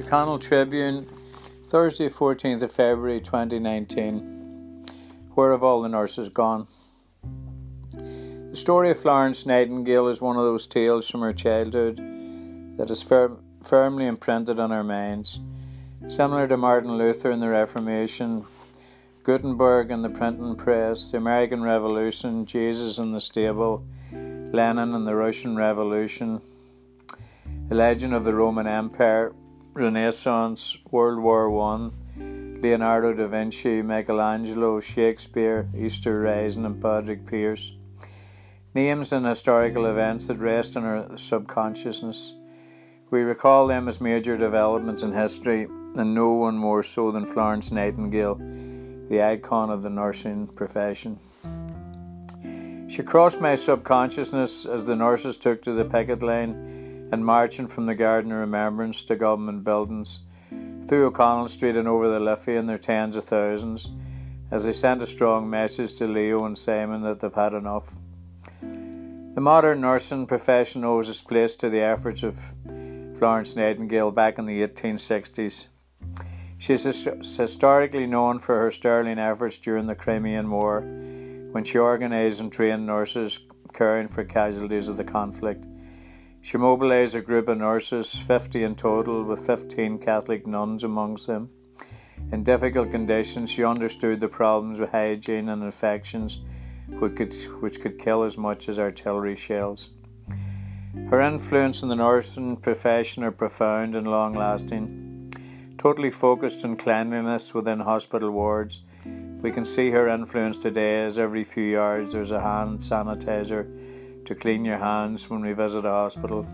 Chicago Tribune, Thursday, 14th of February 2019. Where have all the nurses gone? The story of Florence Nightingale is one of those tales from her childhood that is fir- firmly imprinted on our minds. Similar to Martin Luther and the Reformation, Gutenberg and the printing press, the American Revolution, Jesus in the stable, Lenin and the Russian Revolution, the legend of the Roman Empire, Renaissance, World War One, Leonardo da Vinci, Michelangelo, Shakespeare, Easter Rising, and Patrick Pearse. Names and historical events that rest in our subconsciousness. We recall them as major developments in history, and no one more so than Florence Nightingale, the icon of the nursing profession. She crossed my subconsciousness as the nurses took to the picket line and marching from the Garden of Remembrance to government buildings, through O'Connell Street and over the Liffey in their tens of thousands, as they sent a strong message to Leo and Simon that they've had enough. The modern nursing profession owes its place to the efforts of Florence Nightingale back in the 1860s. She is historically known for her sterling efforts during the Crimean War, when she organised and trained nurses caring for casualties of the conflict. She mobilised a group of nurses, 50 in total, with 15 Catholic nuns amongst them. In difficult conditions, she understood the problems with hygiene and infections, which could, which could kill as much as artillery shells. Her influence in the nursing profession are profound and long lasting. Totally focused on cleanliness within hospital wards, we can see her influence today as every few yards there's a hand sanitizer to clean your hands when we visit a hospital.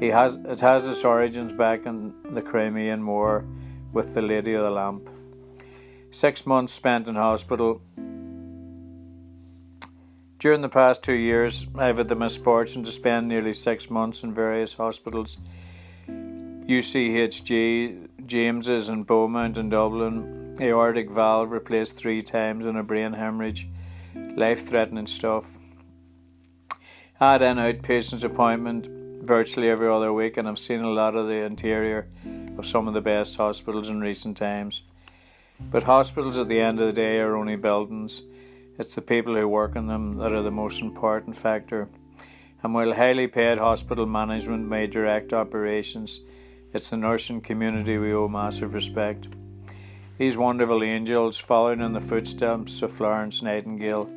He has, it has its origins back in the Crimean War with the Lady of the Lamp. Six months spent in hospital during the past two years, I've had the misfortune to spend nearly six months in various hospitals UCHG, James's, and Beaumont in Dublin. Aortic valve replaced three times and a brain hemorrhage. Life threatening stuff. I had an outpatient appointment virtually every other week, and I've seen a lot of the interior of some of the best hospitals in recent times. But hospitals at the end of the day are only buildings it's the people who work in them that are the most important factor. And while highly paid hospital management may direct operations, it's the nursing community we owe massive respect. These wonderful angels, following in the footsteps of Florence Nightingale,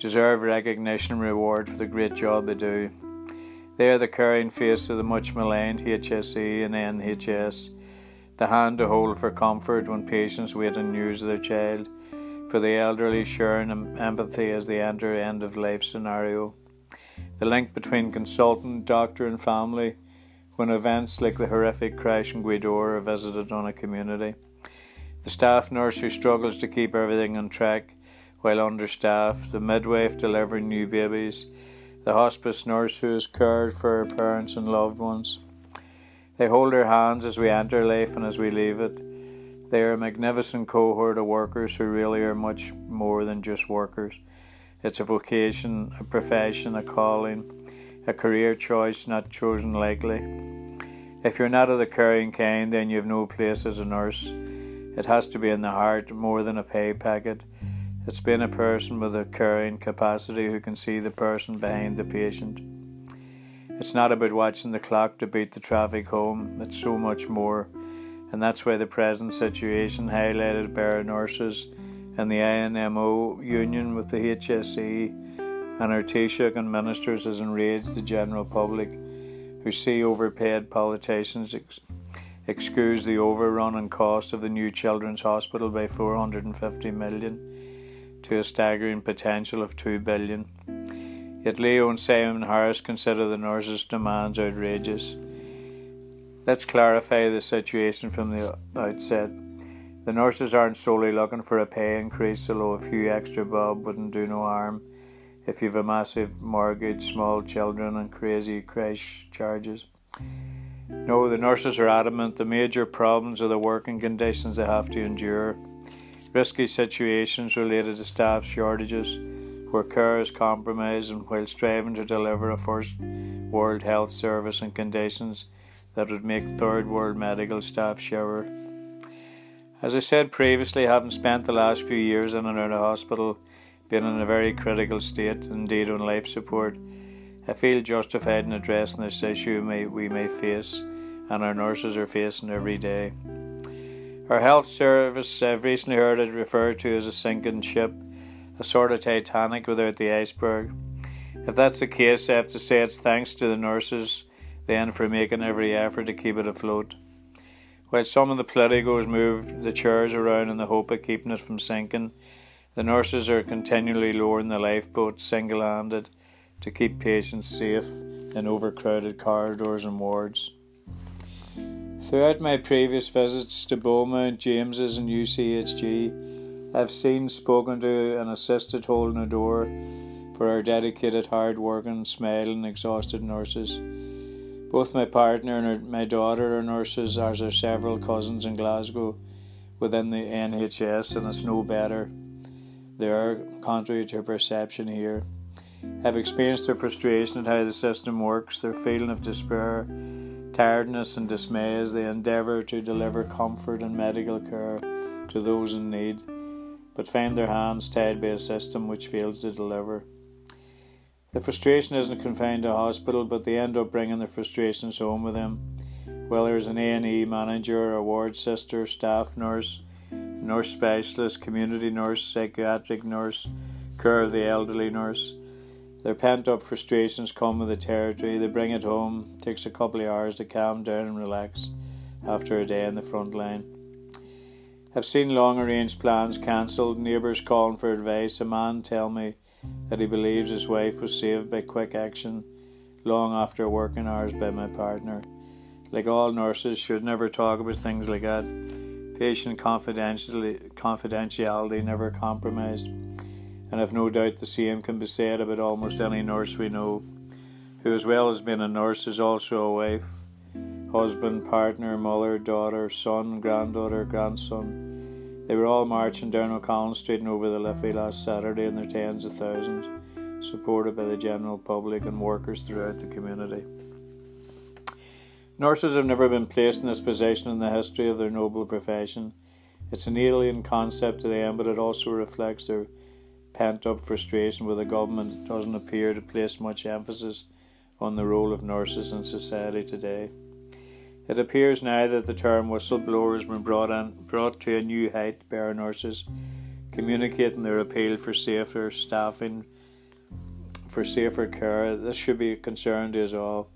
deserve recognition and reward for the great job they do. They are the caring face of the much maligned HSE and NHS, the hand to hold for comfort when patients wait on news of their child for the elderly sharing empathy as they enter end of life scenario. The link between consultant, doctor, and family when events like the horrific crash in Gweedore are visited on a community. The staff nurse who struggles to keep everything on track while understaffed, the midwife delivering new babies, the hospice nurse who has cared for her parents and loved ones. They hold our hands as we enter life and as we leave it. They are a magnificent cohort of workers who really are much more than just workers. It's a vocation, a profession, a calling, a career choice not chosen lightly. If you're not of the caring kind, then you have no place as a nurse. It has to be in the heart more than a pay packet. It's been a person with a caring capacity who can see the person behind the patient. It's not about watching the clock to beat the traffic home, it's so much more. And that's why the present situation highlighted by our nurses and the INMO union with the HSE and our Taoiseach and ministers has enraged the general public who see overpaid politicians ex- excuse the overrun and cost of the new children's hospital by 450 million to a staggering potential of 2 billion. Yet Leo and Simon Harris consider the nurses' demands outrageous. Let's clarify the situation from the outset. The nurses aren't solely looking for a pay increase, although a few extra bob wouldn't do no harm if you've a massive mortgage, small children, and crazy crash charges. No, the nurses are adamant the major problems are the working conditions they have to endure, risky situations related to staff shortages, where care is compromised, and while striving to deliver a first world health service in conditions that would make third world medical staff shiver. As I said previously, having spent the last few years in and out of hospital, being in a very critical state, indeed on life support, I feel justified in addressing this issue we may face and our nurses are facing every day. Our health service, I've recently heard it referred to as a sinking ship, a sort of Titanic without the iceberg. If that's the case, I have to say it's thanks to the nurses then for making every effort to keep it afloat. While some of the politicos move the chairs around in the hope of keeping it from sinking, the nurses are continually lowering the lifeboat single handed to keep patients safe in overcrowded corridors and wards. Throughout my previous visits to Beaumont, James's, and UCHG, I've seen, spoken to, and assisted holding a door for our dedicated, hard working, smiling, exhausted nurses. Both my partner and my daughter are nurses, as are several cousins in Glasgow within the NHS, and it's no better. They are contrary to perception here. I've experienced their frustration at how the system works, their feeling of despair, tiredness, and dismay as they endeavour to deliver comfort and medical care to those in need, but find their hands tied by a system which fails to deliver. The frustration isn't confined to hospital, but they end up bringing their frustrations home with them. Whether it's an A&E manager, a ward sister, staff nurse, nurse specialist, community nurse, psychiatric nurse, care of the elderly nurse. Their pent up frustrations come with the territory. They bring it home. It takes a couple of hours to calm down and relax after a day in the front line. I've seen long arranged plans cancelled, neighbours calling for advice, a man tell me that he believes his wife was saved by quick action long after working hours by my partner. Like all nurses, should never talk about things like that. Patient confidentiality never compromised. And I've no doubt the same can be said about almost any nurse we know, who, as well as being a nurse, is also a wife, husband, partner, mother, daughter, son, granddaughter, grandson they were all marching down O'Connell Street and over the Liffey last Saturday in their tens of thousands, supported by the general public and workers throughout the community. Nurses have never been placed in this position in the history of their noble profession. It's an alien concept to them, but it also reflects their pent up frustration with a government that doesn't appear to place much emphasis on the role of nurses in society today. It appears now that the term whistleblower has been brought, in, brought to a new height by our nurses, communicating their appeal for safer staffing, for safer care. This should be a concern to us all.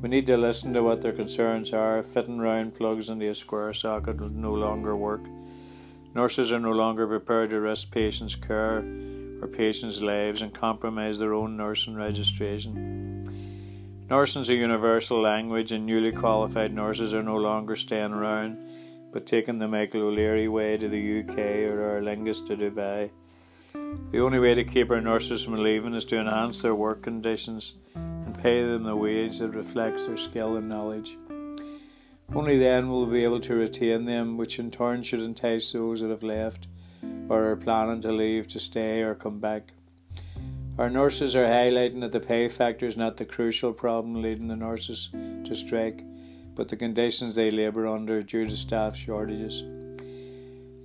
We need to listen to what their concerns are. Fitting round plugs into a square socket will no longer work. Nurses are no longer prepared to risk patients' care or patients' lives and compromise their own nursing registration. Nursing is a universal language, and newly qualified nurses are no longer staying around, but taking the Michael O'Leary way to the UK or Aer Lingus to Dubai. The only way to keep our nurses from leaving is to enhance their work conditions and pay them the wage that reflects their skill and knowledge. Only then will we be able to retain them, which in turn should entice those that have left or are planning to leave to stay or come back. Our nurses are highlighting that the pay factor is not the crucial problem leading the nurses to strike, but the conditions they labour under due to staff shortages.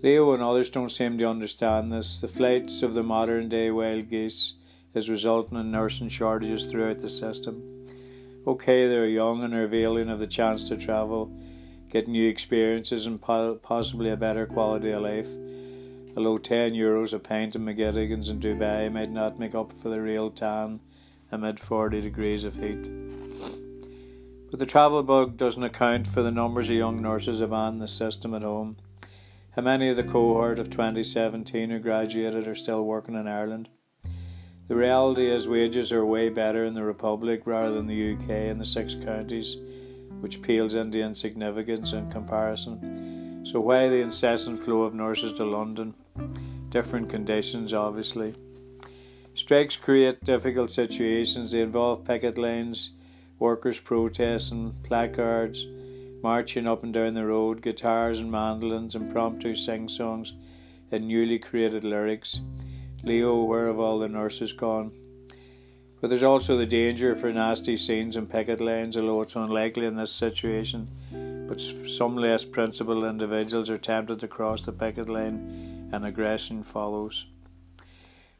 Leo and others don't seem to understand this. The flights of the modern day wild geese is resulting in nursing shortages throughout the system. Okay, they're young and are availing of the chance to travel, get new experiences, and possibly a better quality of life although 10 euros a pint in McGettigan's in Dubai might not make up for the real tan amid 40 degrees of heat. But the travel bug doesn't account for the numbers of young nurses abandoned the system at home. How many of the cohort of 2017 who graduated are still working in Ireland? The reality is wages are way better in the Republic rather than the UK and the six counties, which pales into insignificance in comparison. So why the incessant flow of nurses to London? different conditions, obviously. Strikes create difficult situations. They involve picket lines, workers protesting, placards, marching up and down the road, guitars and mandolins, impromptu sing songs, and newly created lyrics. Leo, where have all the nurses gone? But there's also the danger for nasty scenes and picket lines, although it's unlikely in this situation. But some less principled individuals are tempted to cross the picket line and aggression follows.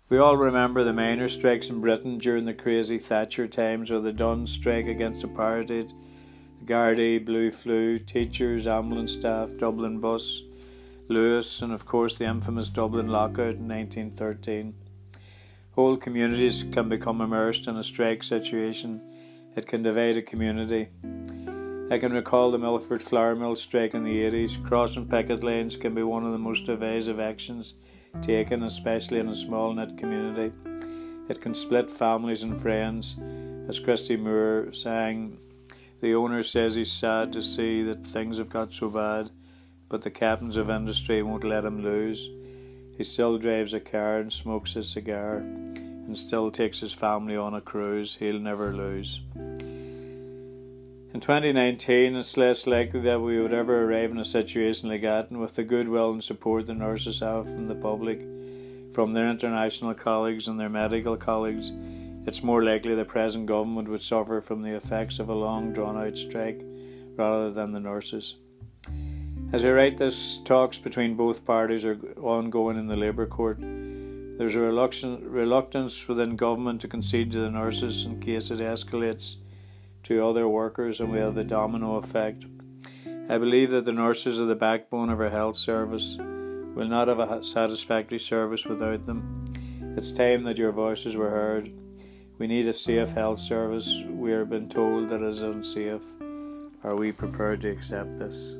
We all remember the miners' strikes in Britain during the crazy Thatcher times or the Dunnes strike against apartheid, the Gardaí Blue Flu, teachers, ambulance staff, Dublin bus, Luas, and of course the infamous Dublin lockout in 1913. Whole communities can become immersed in a strike situation. It can divide a community. I can recall the Milford flour mill strike in the 80s. Crossing picket lanes can be one of the most divisive actions taken, especially in a small knit community. It can split families and friends. As Christy Moore sang, the owner says he's sad to see that things have got so bad, but the captains of industry won't let him lose. He still drives a car and smokes a cigar and still takes his family on a cruise. He'll never lose. In 2019, it's less likely that we would ever arrive in a situation like that, and with the goodwill and support the nurses have from the public, from their international colleagues and their medical colleagues, it's more likely the present government would suffer from the effects of a long drawn out strike rather than the nurses. As I write this, talks between both parties are ongoing in the Labour Court. There's a reluctance within government to concede to the nurses in case it escalates to other workers and we have the domino effect. I believe that the nurses are the backbone of our health service. We'll not have a satisfactory service without them. It's time that your voices were heard. We need a safe health service. We are being told that it is unsafe. Are we prepared to accept this?